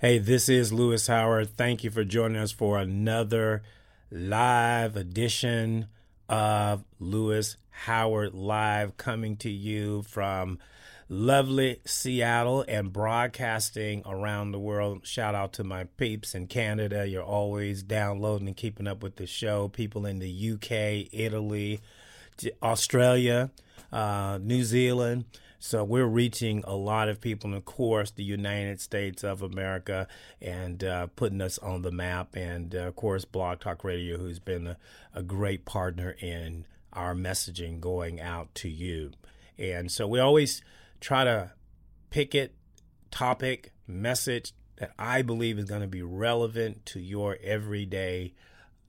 Hey, this is Louis Howard. Thank you for joining us for another live edition of Louis Howard Live coming to you from lovely Seattle and broadcasting around the world. Shout out to my peeps in Canada. You're always downloading and keeping up with the show. People in the UK, Italy, Australia, uh, New Zealand. So we're reaching a lot of people, and of course, the United States of America, and uh, putting us on the map. And uh, of course, Blog Talk Radio, who's been a, a great partner in our messaging going out to you. And so we always try to pick it, topic, message that I believe is going to be relevant to your everyday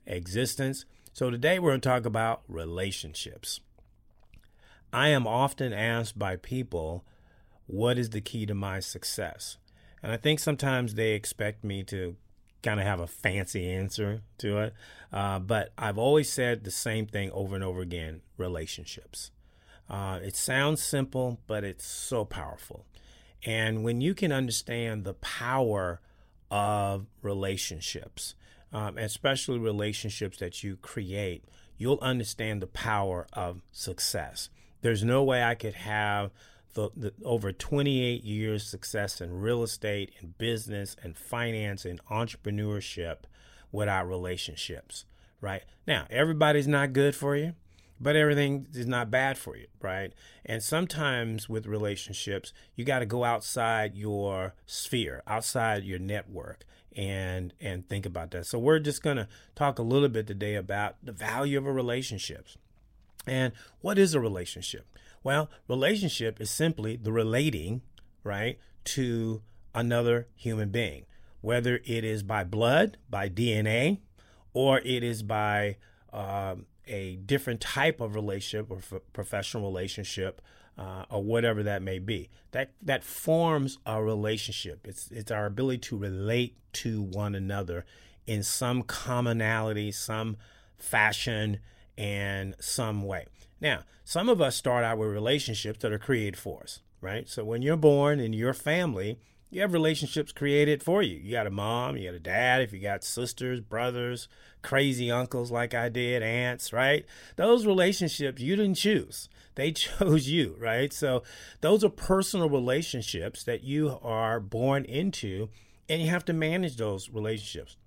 existence. So today we're going to talk about relationships. I am often asked by people, what is the key to my success? And I think sometimes they expect me to kind of have a fancy answer to it. Uh, but I've always said the same thing over and over again relationships. Uh, it sounds simple, but it's so powerful. And when you can understand the power of relationships, um, especially relationships that you create, you'll understand the power of success. There's no way I could have the, the, over 28 years success in real estate and business and finance and entrepreneurship without relationships right? Now everybody's not good for you but everything is not bad for you right? And sometimes with relationships you got to go outside your sphere outside your network and and think about that. So we're just going to talk a little bit today about the value of a relationship and what is a relationship? Well, relationship is simply the relating, right, to another human being, whether it is by blood, by DNA, or it is by um, a different type of relationship or f- professional relationship, uh, or whatever that may be. That that forms a relationship. It's it's our ability to relate to one another in some commonality, some fashion, and some way. Now, some of us start out with relationships that are created for us, right? So when you're born in your family, you have relationships created for you. You got a mom, you got a dad, if you got sisters, brothers, crazy uncles like I did, aunts, right? Those relationships you didn't choose. They chose you, right? So those are personal relationships that you are born into, and you have to manage those relationships.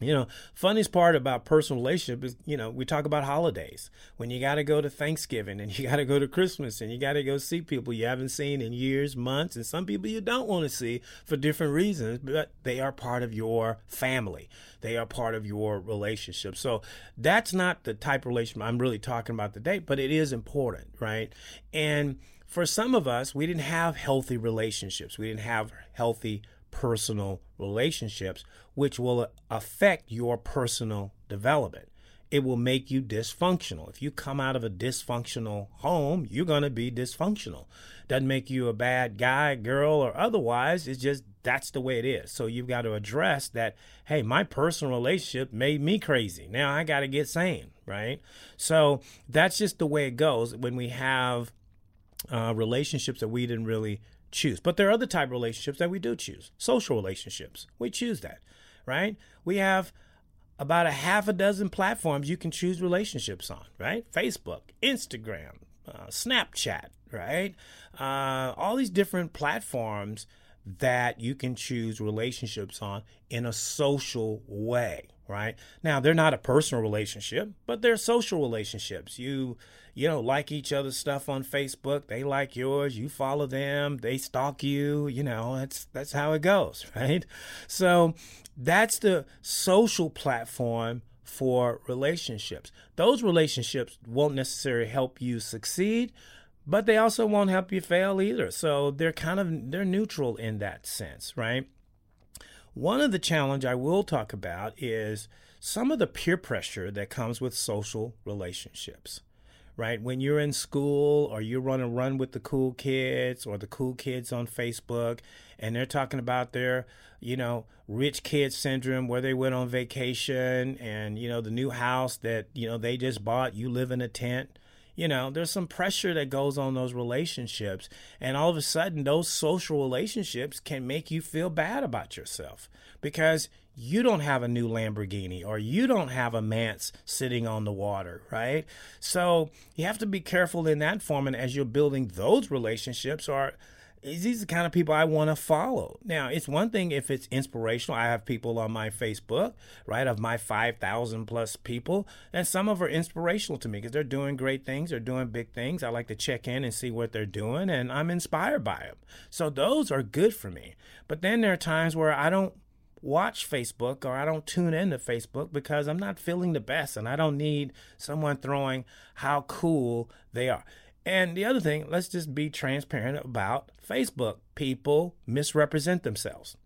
You know, funniest part about personal relationship is, you know, we talk about holidays. When you got to go to Thanksgiving and you got to go to Christmas and you got to go see people you haven't seen in years, months, and some people you don't want to see for different reasons, but they are part of your family. They are part of your relationship. So that's not the type of relationship I'm really talking about today, but it is important, right? And for some of us, we didn't have healthy relationships. We didn't have healthy personal relationships, which will affect your personal development. It will make you dysfunctional. If you come out of a dysfunctional home, you're going to be dysfunctional. Doesn't make you a bad guy, girl, or otherwise. It's just that's the way it is. So you've got to address that, hey, my personal relationship made me crazy. Now I got to get sane, right? So that's just the way it goes when we have uh, relationships that we didn't really choose. But there are other type of relationships that we do choose. Social relationships. We choose that, right? We have about a half a dozen platforms you can choose relationships on, right? Facebook, Instagram, uh, Snapchat, right? Uh, all these different platforms that you can choose relationships on in a social way, right? Now, they're not a personal relationship, but they're social relationships. You you know, like each other's stuff on Facebook. They like yours. You follow them. They stalk you. You know, that's that's how it goes, right? So that's the social platform for relationships. Those relationships won't necessarily help you succeed, but they also won't help you fail either. So they're kind of they're neutral in that sense, right? One of the challenge I will talk about is some of the peer pressure that comes with social relationships right? When you're in school or you run and run with the cool kids or the cool kids on Facebook and they're talking about their, you know, rich kid syndrome where they went on vacation and, you know, the new house that, you know, they just bought, you live in a tent. You know, there's some pressure that goes on those relationships. And all of a sudden, those social relationships can make you feel bad about yourself because you don't have a new Lamborghini or you don't have a Mance sitting on the water, right? So you have to be careful in that form. And as you're building those relationships, or these are the kind of people I want to follow. Now, it's one thing if it's inspirational. I have people on my Facebook, right, of my 5,000 plus people, and some of are inspirational to me because they're doing great things, they're doing big things. I like to check in and see what they're doing, and I'm inspired by them. So those are good for me. But then there are times where I don't watch Facebook or I don't tune into Facebook because I'm not feeling the best and I don't need someone throwing how cool they are. And the other thing, let's just be transparent about Facebook. People misrepresent themselves.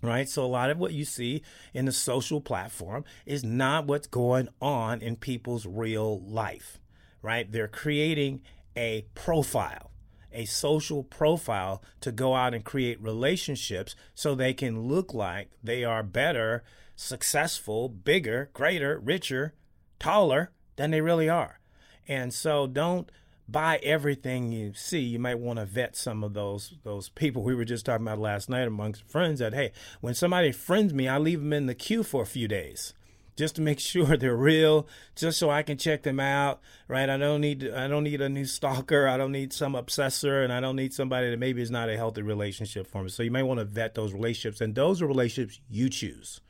Right. So a lot of what you see in the social platform is not what's going on in people's real life. Right. They're creating a profile a social profile to go out and create relationships so they can look like they are better, successful, bigger, greater, richer, taller than they really are. And so don't buy everything you see. You might want to vet some of those those people we were just talking about last night amongst friends that hey, when somebody friends me, I leave them in the queue for a few days just to make sure they're real, just so I can check them out, right? I don't need I don't need a new stalker, I don't need some obsessor, and I don't need somebody that maybe is not a healthy relationship for me. So you may want to vet those relationships, and those are relationships you choose.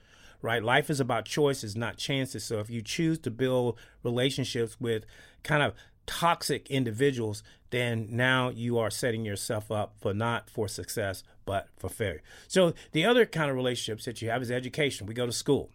Right? Life is about choices, not chances. So if you choose to build relationships with kind of toxic individuals, then now you are setting yourself up for not for success, but for failure. So the other kind of relationships that you have is education. We go to school.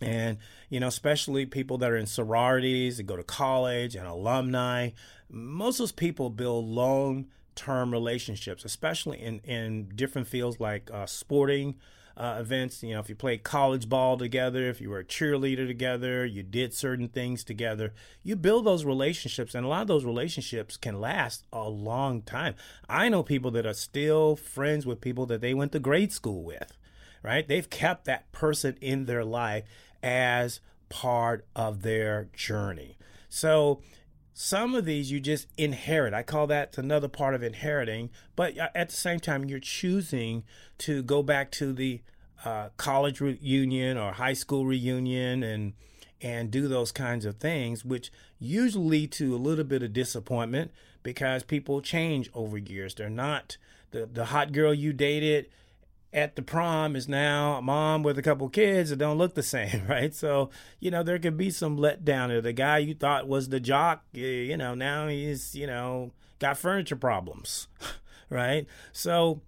And, you know, especially people that are in sororities and go to college and alumni, most of those people build long term relationships, especially in, in different fields like uh, sporting, uh, events. You know, if you played college ball together, if you were a cheerleader together, you did certain things together, you build those relationships, and a lot of those relationships can last a long time. I know people that are still friends with people that they went to grade school with, right? They've kept that person in their life as part of their journey. So, some of these you just inherit. I call that another part of inheriting. But uh, at the same time, you're choosing to go back to the uh, college reunion or high school reunion and and do those kinds of things, which usually lead to a little bit of disappointment because people change over years. They're not the the hot girl you dated at the prom is now a mom with a couple kids that don't look the same, right? So, you know, there could be some letdown there. The guy you thought was the jock, you know, now he's, you know, got furniture problems, right? So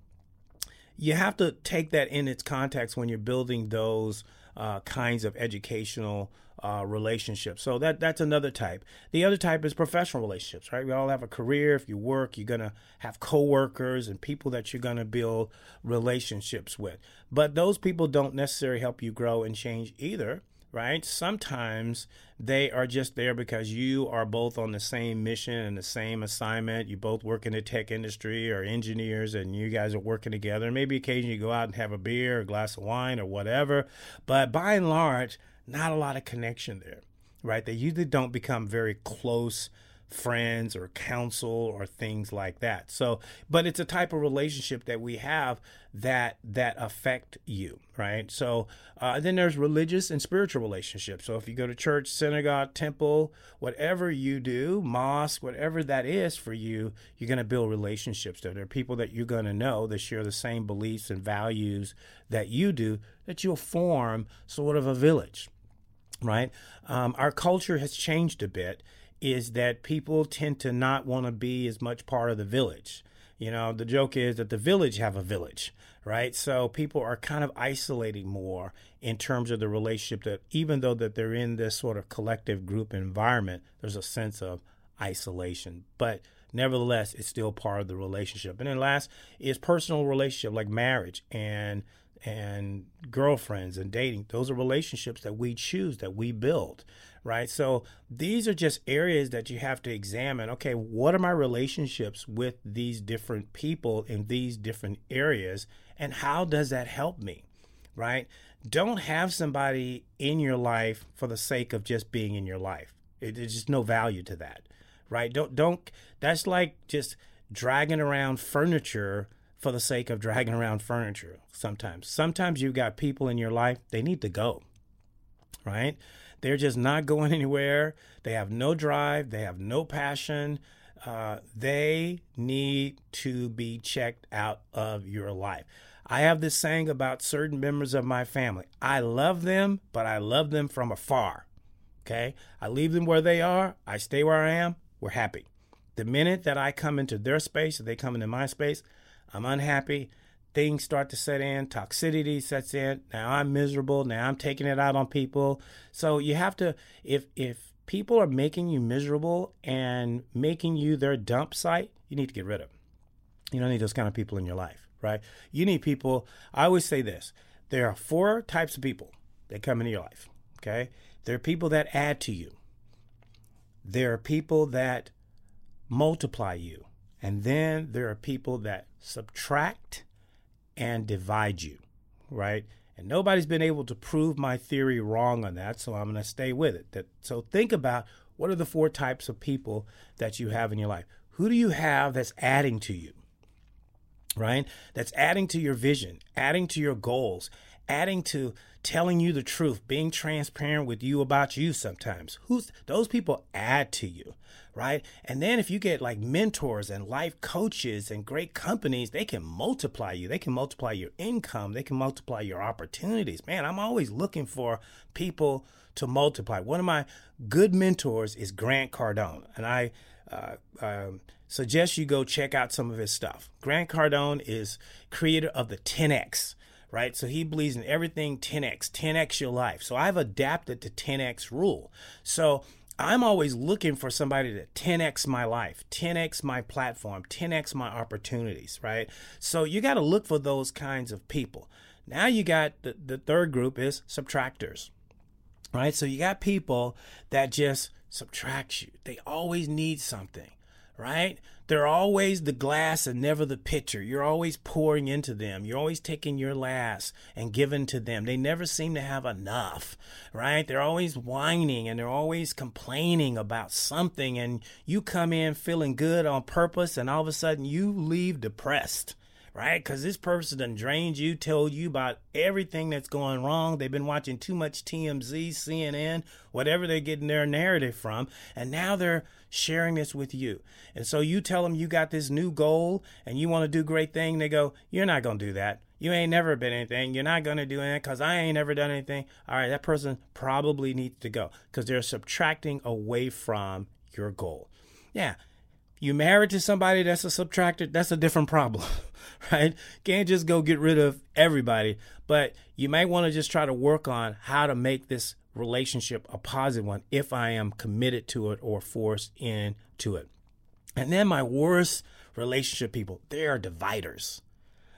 you have to take that in its context when you're building those uh, kinds of educational uh, relationships. So that that's another type. The other type is professional relationships, right? We all have a career. If you work, you're gonna have coworkers and people that you're gonna build relationships with. But those people don't necessarily help you grow and change either, right? Sometimes they are just there because you are both on the same mission and the same assignment. You both work in the tech industry or engineers, and you guys are working together. Maybe occasionally you go out and have a beer, a glass of wine, or whatever. But by and large not a lot of connection there, right? They usually don't become very close friends or counsel or things like that. So, but it's a type of relationship that we have that that affect you, right? So, uh, then there's religious and spiritual relationships. So, if you go to church, synagogue, temple, whatever you do, mosque, whatever that is for you, you're going to build relationships there. There are people that you're going to know that share the same beliefs and values that you do that you'll form sort of a village right? Um, our culture has changed a bit, is that people tend to not want to be as much part of the village. You know, the joke is that the village have a village, right? So people are kind of isolating more in terms of the relationship that even though that they're in this sort of collective group environment, there's a sense of isolation. But nevertheless, it's still part of the relationship. And then last is personal relationship like marriage and and girlfriends and dating. Those are relationships that we choose, that we build, right? So these are just areas that you have to examine. Okay, what are my relationships with these different people in these different areas? And how does that help me, right? Don't have somebody in your life for the sake of just being in your life. It, there's just no value to that, right? Don't, don't, that's like just dragging around furniture for the sake of dragging around furniture sometimes. Sometimes you've got people in your life, they need to go, right? They're just not going anywhere. They have no drive, they have no passion. Uh, they need to be checked out of your life. I have this saying about certain members of my family I love them, but I love them from afar. Okay? I leave them where they are, I stay where I am, we're happy. The minute that I come into their space, or they come into my space, I'm unhappy. Things start to set in, toxicity sets in. Now I'm miserable. Now I'm taking it out on people. So you have to, if if people are making you miserable and making you their dump site, you need to get rid of them. You don't need those kind of people in your life, right? You need people. I always say this: there are four types of people that come into your life. Okay, there are people that add to you. There are people that multiply you. And then there are people that subtract and divide you, right? And nobody's been able to prove my theory wrong on that, so I'm going to stay with it. That so think about what are the four types of people that you have in your life? Who do you have that's adding to you? Right? That's adding to your vision, adding to your goals, adding to telling you the truth, being transparent with you about you sometimes. Who's those people add to you, right? And then if you get like mentors and life coaches and great companies, they can multiply you. They can multiply your income, they can multiply your opportunities. Man, I'm always looking for people to multiply. One of my good mentors is Grant Cardone, and I uh, um, suggest you go check out some of his stuff. Grant Cardone is creator of the 10X right? So he believes in everything 10x, 10x your life. So I've adapted to 10x rule. So I'm always looking for somebody to 10x my life, 10x my platform, 10x my opportunities, right? So you got to look for those kinds of people. Now you got the, the third group is subtractors, right? So you got people that just subtract you. They always need something right? They're always the glass and never the pitcher. You're always pouring into them. You're always taking your last and giving to them. They never seem to have enough, right? They're always whining and they're always complaining about something. And you come in feeling good on purpose, and all of a sudden you leave depressed right? Because this person done drained you, told you about everything that's going wrong. They've been watching too much TMZ, CNN, whatever they're getting their narrative from, and now they're sharing this with you. And so you tell them you got this new goal and you want to do great thing. They go, you're not going to do that. You ain't never been anything. You're not going to do anything because I ain't never done anything. All right, that person probably needs to go because they're subtracting away from your goal. Yeah, you married to somebody that's a subtractor, that's a different problem, right? Can't just go get rid of everybody, but you might want to just try to work on how to make this relationship a positive one if I am committed to it or forced into it. And then my worst relationship people, they are dividers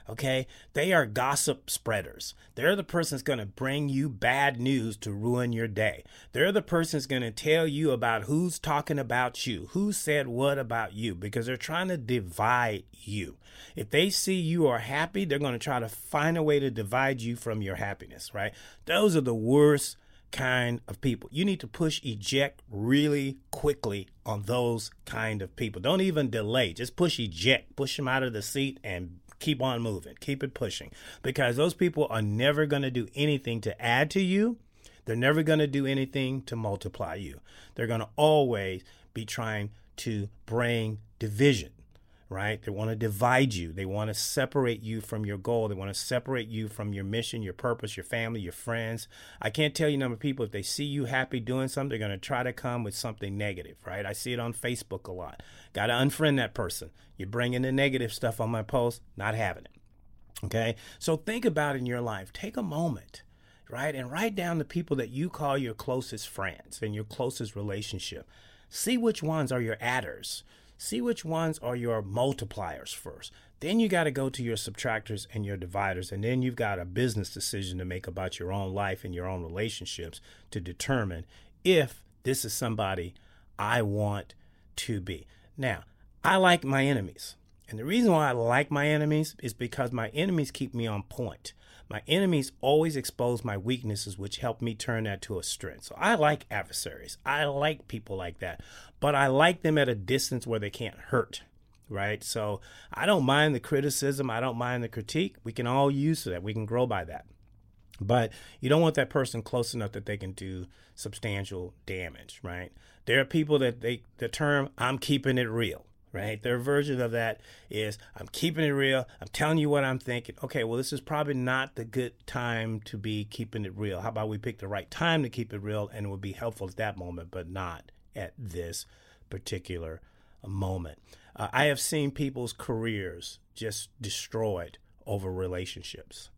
okay? They are gossip spreaders. They're the person that's going to bring you bad news to ruin your day. They're the person that's going to tell you about who's talking about you, who said what about you, because they're trying to divide you. If they see you are happy, they're going to try to find a way to divide you from your happiness, right? Those are the worst kind of people. You need to push eject really quickly on those kind of people. Don't even delay. Just push eject. Push them out of the seat and keep on moving, keep it pushing because those people are never going to do anything to add to you. They're never going to do anything to multiply you. They're going to always be trying to bring division, right? They want to divide you. They want to separate you from your goal. They want to separate you from your mission, your purpose, your family, your friends. I can't tell you number of people if they see you happy doing something, they're going to try to come with something negative, right? I see it on Facebook a lot. Got to unfriend that person. You're bringing the negative stuff on my post, not having it. Okay? So think about in your life. Take a moment, right? And write down the people that you call your closest friends and your closest relationship. See which ones are your adders. See which ones are your multipliers first. Then you got to go to your subtractors and your dividers. And then you've got a business decision to make about your own life and your own relationships to determine if this is somebody I want to be. Now, I like my enemies. And the reason why I like my enemies is because my enemies keep me on point. My enemies always expose my weaknesses, which help me turn that to a strength. So I like adversaries. I like people like that, but I like them at a distance where they can't hurt. Right. So I don't mind the criticism. I don't mind the critique. We can all use that. We can grow by that. But you don't want that person close enough that they can do substantial damage. Right. There are people that they, the term, I'm keeping it real right? Their version of that is I'm keeping it real. I'm telling you what I'm thinking. Okay, well, this is probably not the good time to be keeping it real. How about we pick the right time to keep it real and it would be helpful at that moment, but not at this particular moment. Uh, I have seen people's careers just destroyed over relationships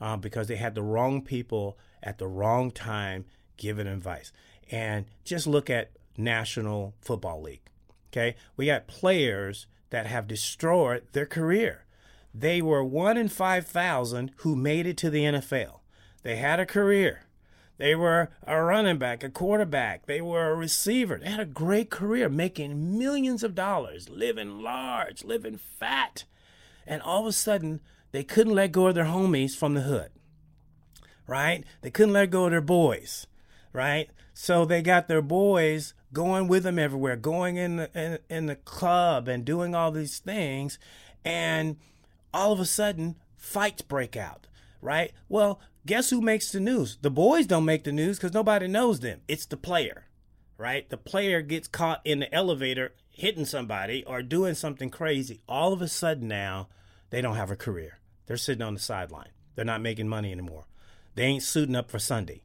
uh, because they had the wrong people at the wrong time giving advice. And just look at National Football League Okay. We got players that have destroyed their career. They were one in 5,000 who made it to the NFL. They had a career. They were a running back, a quarterback. They were a receiver. They had a great career, making millions of dollars, living large, living fat. And all of a sudden, they couldn't let go of their homies from the hood, right? They couldn't let go of their boys, right? So they got their boys going with them everywhere, going in the, in, in the club and doing all these things. And all of a sudden, fights break out, right? Well, guess who makes the news? The boys don't make the news because nobody knows them. It's the player, right? The player gets caught in the elevator hitting somebody or doing something crazy. All of a sudden now, they don't have a career. They're sitting on the sideline. They're not making money anymore. They ain't suiting up for Sunday.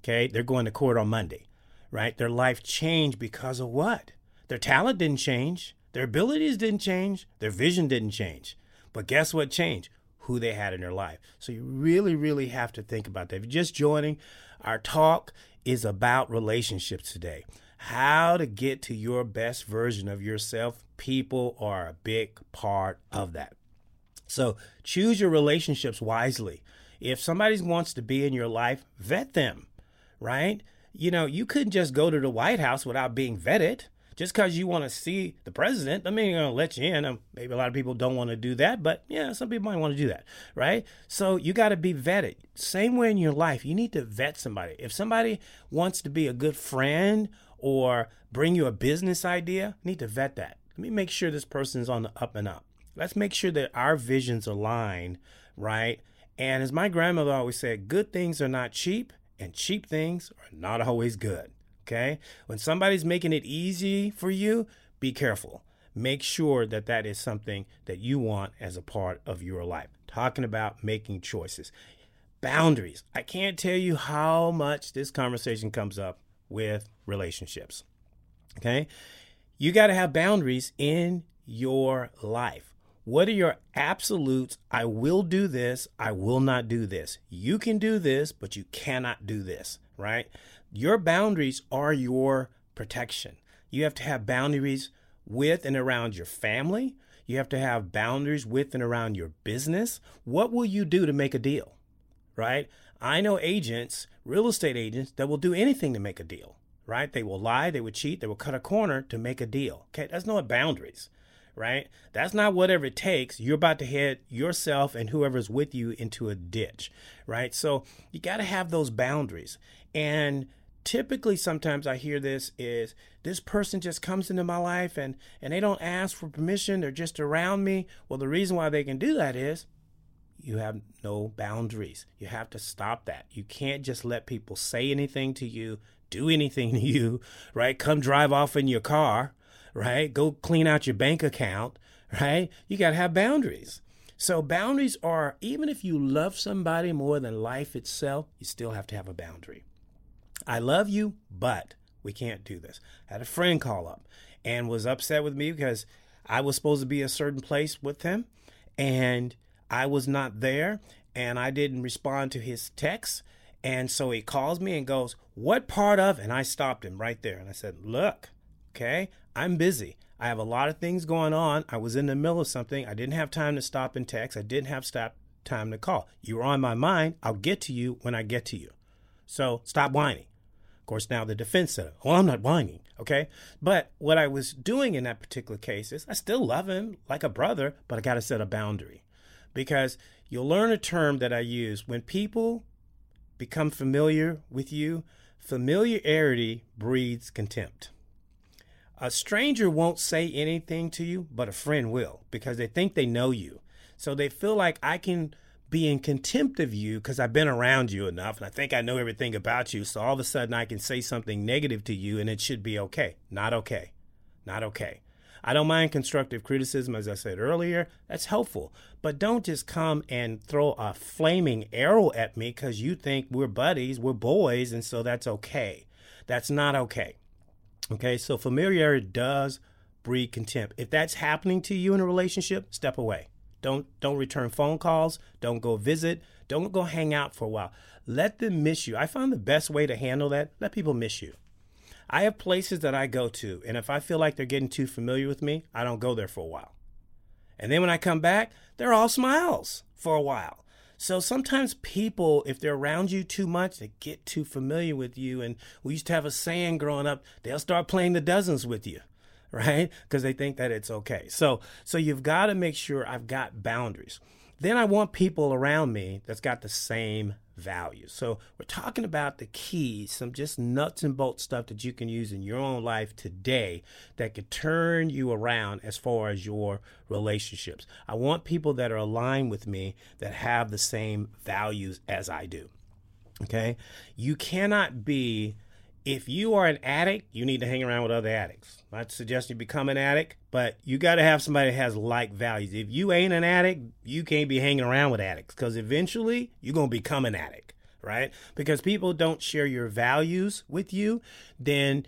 Okay? They're going to court on Monday right? Their life changed because of what? Their talent didn't change, their abilities didn't change, their vision didn't change. But guess what changed? Who they had in their life. So you really, really have to think about that. If you're just joining, our talk is about relationships today. How to get to your best version of yourself. People are a big part of that. So choose your relationships wisely. If somebody wants to be in your life, vet them, right? You know, you couldn't just go to the White House without being vetted. Just because you want to see the president, I mean, going to let you in. Um, maybe a lot of people don't want to do that, but yeah, some people might want to do that, right? So you got to be vetted. Same way in your life, you need to vet somebody. If somebody wants to be a good friend or bring you a business idea, need to vet that. Let me make sure this person's on the up and up. Let's make sure that our visions align, right? And as my grandmother always said, good things are not cheap and cheap things are not always good. Okay? When somebody's making it easy for you, be careful. Make sure that that is something that you want as a part of your life. Talking about making choices. Boundaries. I can't tell you how much this conversation comes up with relationships. Okay? You got to have boundaries in your life. What are your absolutes? I will do this. I will not do this. You can do this, but you cannot do this, right? Your boundaries are your protection. You have to have boundaries with and around your family. You have to have boundaries with and around your business. What will you do to make a deal, right? I know agents, real estate agents, that will do anything to make a deal, right? They will lie, they will cheat, they will cut a corner to make a deal. Okay, that's not boundaries right? That's not whatever it takes. You're about to head yourself and whoever's with you into a ditch, right? So you got to have those boundaries. And typically sometimes I hear this is this person just comes into my life and and they don't ask for permission, they're just around me. Well, the reason why they can do that is you have no boundaries. You have to stop that. You can't just let people say anything to you, do anything to you, right? Come drive off in your car, right? Go clean out your bank account, right? You got to have boundaries. So, boundaries are, even if you love somebody more than life itself, you still have to have a boundary. I love you, but we can't do this. I had a friend call up and was upset with me because I was supposed to be a certain place with him and I was not there and I didn't respond to his text. And so he calls me and goes, What part of? And I stopped him right there and I said, Look, okay, I'm busy. I have a lot of things going on. I was in the middle of something. I didn't have time to stop and text. I didn't have stop time to call. You were on my mind. I'll get to you when I get to you. So stop whining. Of course, now the defense said, Well, I'm not whining. Okay. But what I was doing in that particular case is I still love him like a brother, but I got to set a boundary because you'll learn a term that I use when people become familiar with you, familiarity breeds contempt. A stranger won't say anything to you, but a friend will because they think they know you. So they feel like I can be in contempt of you because I've been around you enough and I think I know everything about you. So all of a sudden I can say something negative to you and it should be okay. Not okay. Not okay. I don't mind constructive criticism, as I said earlier. That's helpful. But don't just come and throw a flaming arrow at me because you think we're buddies, we're boys, and so that's okay. That's not okay. Okay, so familiarity does breed contempt. If that's happening to you in a relationship, step away. Don't don't return phone calls. Don't go visit. Don't go hang out for a while. Let them miss you. I found the best way to handle that, let people miss you. I have places that I go to, and if I feel like they're getting too familiar with me, I don't go there for a while. And then when I come back, they're all smiles for a while. So sometimes people, if they're around you too much, they get too familiar with you. And we used to have a saying growing up, they'll start playing the dozens with you, right? Because they think that it's okay. So so you've got to make sure I've got boundaries. Then I want people around me that's got the same values. So we're talking about the keys, some just nuts and bolts stuff that you can use in your own life today that could turn you around as far as your relationships. I want people that are aligned with me that have the same values as I do. Okay? You cannot be if you are an addict, you need to hang around with other addicts. I'd suggest you become an addict, but you got to have somebody that has like values. If you ain't an addict, you can't be hanging around with addicts because eventually you're going to become an addict, right? Because people don't share your values with you, then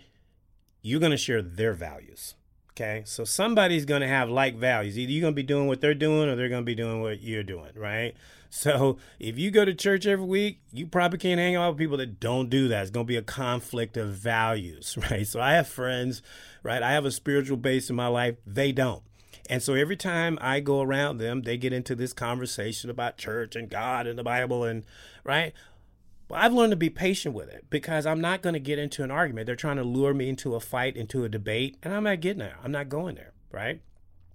you're going to share their values. Okay. So somebody's going to have like values. Either you're going to be doing what they're doing or they're going to be doing what you're doing, right? So if you go to church every week, you probably can't hang out with people that don't do that. It's going to be a conflict of values, right? So I have friends, right? I have a spiritual base in my life. They don't. And so every time I go around them, they get into this conversation about church and God and the Bible and right. Well, I've learned to be patient with it because I'm not going to get into an argument. They're trying to lure me into a fight, into a debate, and I'm not getting there. I'm not going there, right?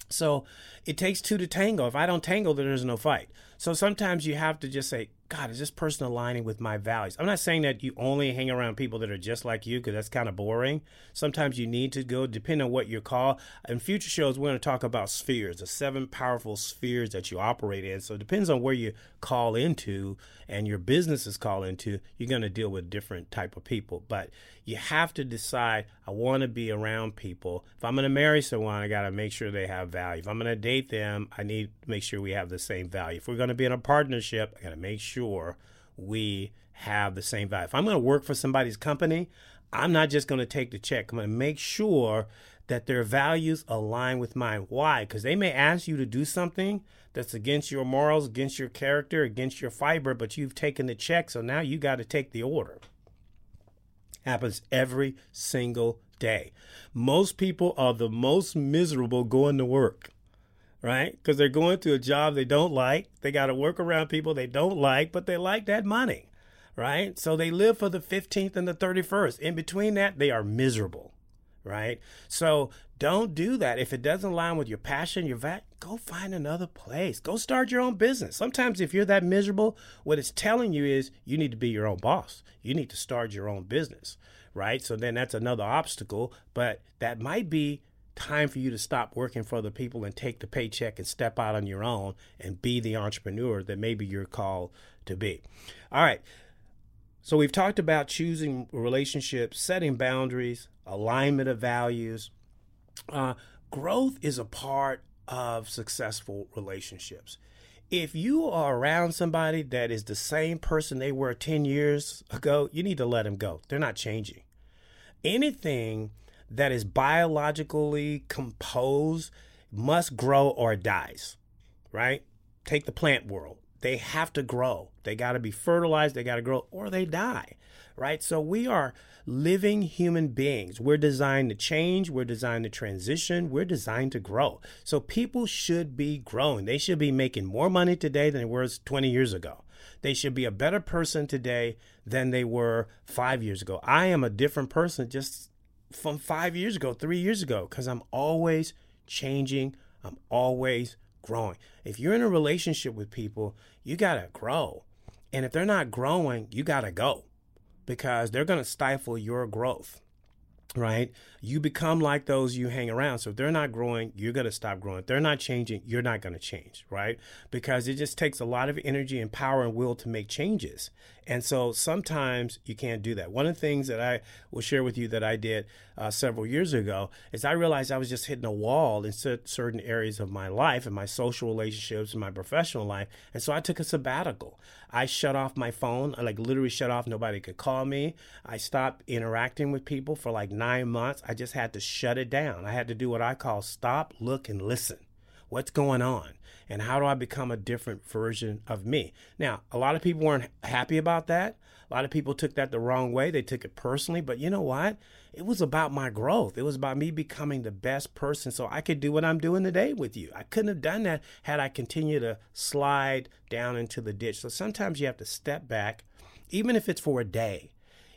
So it takes two to tango. If I don't tango, then there's no fight. So sometimes you have to just say, God, is this person aligning with my values? I'm not saying that you only hang around people that are just like you because that's kind of boring. Sometimes you need to go, depending on what you call. In future shows, we're going to talk about spheres, the seven powerful spheres that you operate in. So it depends on where you call into and your business is called into, you're going to deal with different type of people. But you have to decide, I want to be around people. If I'm going to marry someone, I got to make sure they have value. If I'm going to date them, I need to make sure we have the same value. If we're going to be in a partnership, I got to make sure we have the same value. If I'm going to work for somebody's company, I'm not just going to take the check. I'm going to make sure that their values align with mine. Why? Because they may ask you to do something that's against your morals, against your character, against your fiber, but you've taken the check, so now you got to take the order. Happens every single day. Most people are the most miserable going to work right? Because they're going to a job they don't like. They got to work around people they don't like, but they like that money, right? So they live for the 15th and the 31st. In between that, they are miserable, right? So don't do that. If it doesn't align with your passion, your go find another place. Go start your own business. Sometimes if you're that miserable, what it's telling you is you need to be your own boss. You need to start your own business, right? So then that's another obstacle, but that might be time for you to stop working for other people and take the paycheck and step out on your own and be the entrepreneur that maybe you're called to be. All right. So we've talked about choosing relationships, setting boundaries, alignment of values. Uh, growth is a part of successful relationships. If you are around somebody that is the same person they were 10 years ago, you need to let them go. They're not changing. Anything that is biologically composed must grow or dies, right? Take the plant world. They have to grow. They got to be fertilized, they got to grow, or they die, right? So we are living human beings. We're designed to change, we're designed to transition, we're designed to grow. So people should be growing. They should be making more money today than they were 20 years ago. They should be a better person today than they were five years ago. I am a different person just from five years ago, three years ago, because I'm always changing, I'm always growing. If you're in a relationship with people, you got to grow. And if they're not growing, you got to go because they're going to stifle your growth right? You become like those you hang around. So if they're not growing, you're going to stop growing. If they're not changing, you're not going to change, right? Because it just takes a lot of energy and power and will to make changes. And so sometimes you can't do that. One of the things that I will share with you that I did uh, several years ago is I realized I was just hitting a wall in certain areas of my life and my social relationships and my professional life. And so I took a sabbatical. I shut off my phone. I like literally shut off. Nobody could call me. I stopped interacting with people for like nine months. I just had to shut it down. I had to do what I call stop, look, and listen. What's going on? And how do I become a different version of me? Now, a lot of people weren't happy about that. A lot of people took that the wrong way. They took it personally. But you know what? It was about my growth. It was about me becoming the best person so I could do what I'm doing today with you. I couldn't have done that had I continued to slide down into the ditch. So sometimes you have to step back, even if it's for a day,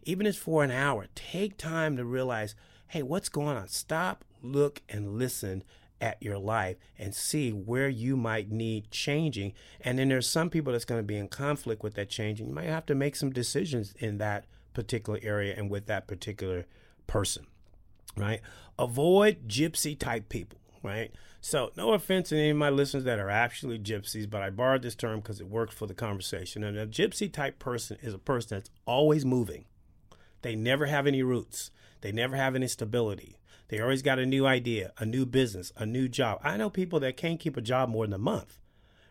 even if it's for an hour. Take time to realize hey, what's going on? Stop, look, and listen at your life and see where you might need changing. And then there's some people that's going to be in conflict with that change, and you might have to make some decisions in that particular area and with that particular person, right? Avoid gypsy type people, right? So, no offense to any of my listeners that are actually gypsies, but I borrowed this term because it works for the conversation. And a gypsy type person is a person that's always moving. They never have any roots. They never have any stability. They always got a new idea, a new business, a new job. I know people that can't keep a job more than a month,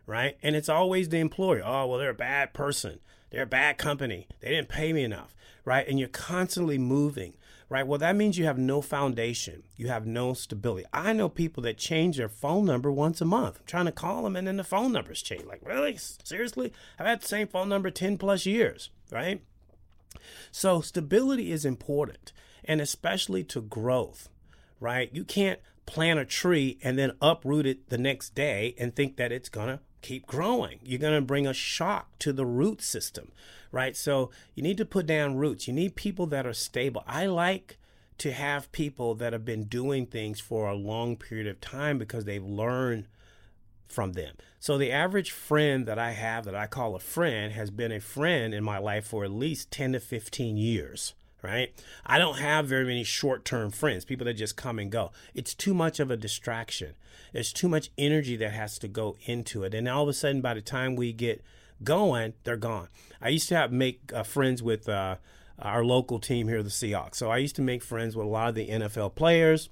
right? And it's always the employer. Oh, well, they're a bad person. They're a bad company. They didn't pay me enough, right? And you're constantly moving, right? Well, that means you have no foundation. You have no stability. I know people that change their phone number once a month. I'm trying to call them and then the phone numbers change. Like, really? Seriously? I've had the same phone number 10 plus years, right? So stability is important and especially to growth right? You can't plant a tree and then uproot it the next day and think that it's going to keep growing. You're going to bring a shock to the root system, right? So you need to put down roots. You need people that are stable. I like to have people that have been doing things for a long period of time because they've learned from them. So the average friend that I have that I call a friend has been a friend in my life for at least 10 to 15 years right? I don't have very many short term friends, people that just come and go. It's too much of a distraction. There's too much energy that has to go into it. And all of a sudden, by the time we get going, they're gone. I used to have make uh, friends with uh, our local team here, the Seahawks. So I used to make friends with a lot of the NFL players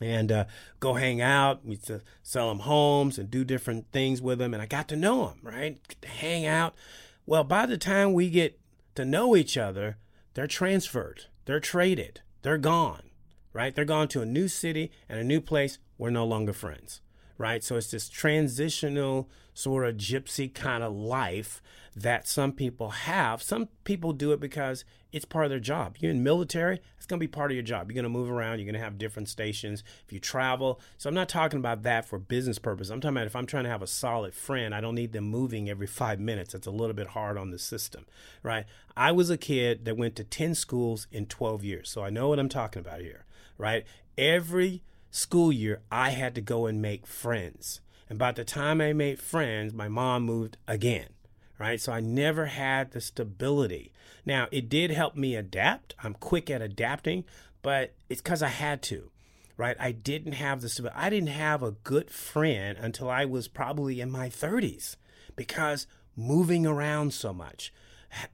and uh, go hang out. We used to sell them homes and do different things with them. And I got to know them, right? hang out. Well, by the time we get to know each other, they're transferred, they're traded, they're gone, right? They're gone to a new city and a new place. We're no longer friends, right? So it's this transitional sort of gypsy kind of life that some people have. Some people do it because it's part of their job. You're in military, it's going to be part of your job. You're going to move around, you're going to have different stations. If you travel, so I'm not talking about that for business purpose. I'm talking about if I'm trying to have a solid friend, I don't need them moving every 5 minutes. It's a little bit hard on the system, right? I was a kid that went to 10 schools in 12 years. So I know what I'm talking about here, right? Every school year I had to go and make friends. And by the time I made friends, my mom moved again right? So I never had the stability. Now, it did help me adapt. I'm quick at adapting, but it's because I had to, right? I didn't have the stability. I didn't have a good friend until I was probably in my 30s because moving around so much,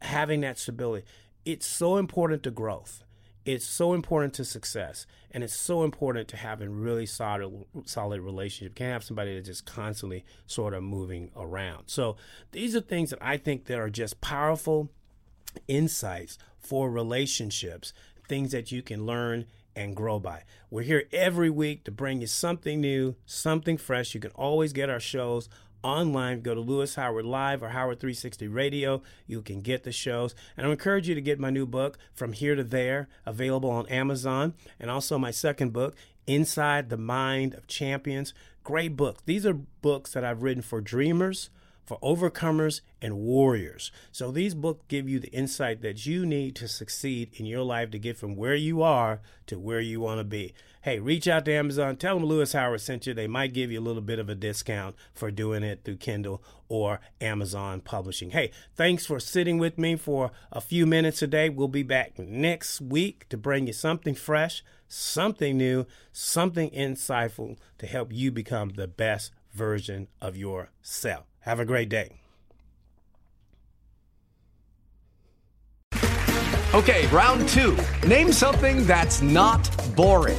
having that stability, it's so important to growth. It's so important to success, and it's so important to having really solid, solid relationship. You can't have somebody that's just constantly sort of moving around. So these are things that I think that are just powerful insights for relationships, things that you can learn and grow by. We're here every week to bring you something new, something fresh. You can always get our shows online. Go to Louis Howard Live or Howard 360 Radio. You can get the shows. And I encourage you to get my new book, From Here to There, available on Amazon. And also my second book, Inside the Mind of Champions. Great book. These are books that I've written for dreamers for overcomers and warriors. So these books give you the insight that you need to succeed in your life to get from where you are to where you want to be. Hey, reach out to Amazon, tell them Louis Howard sent you. They might give you a little bit of a discount for doing it through Kindle or Amazon Publishing. Hey, thanks for sitting with me for a few minutes today. We'll be back next week to bring you something fresh, something new, something insightful to help you become the best version of yourself. Have a great day. Okay, round two. Name something that's not boring.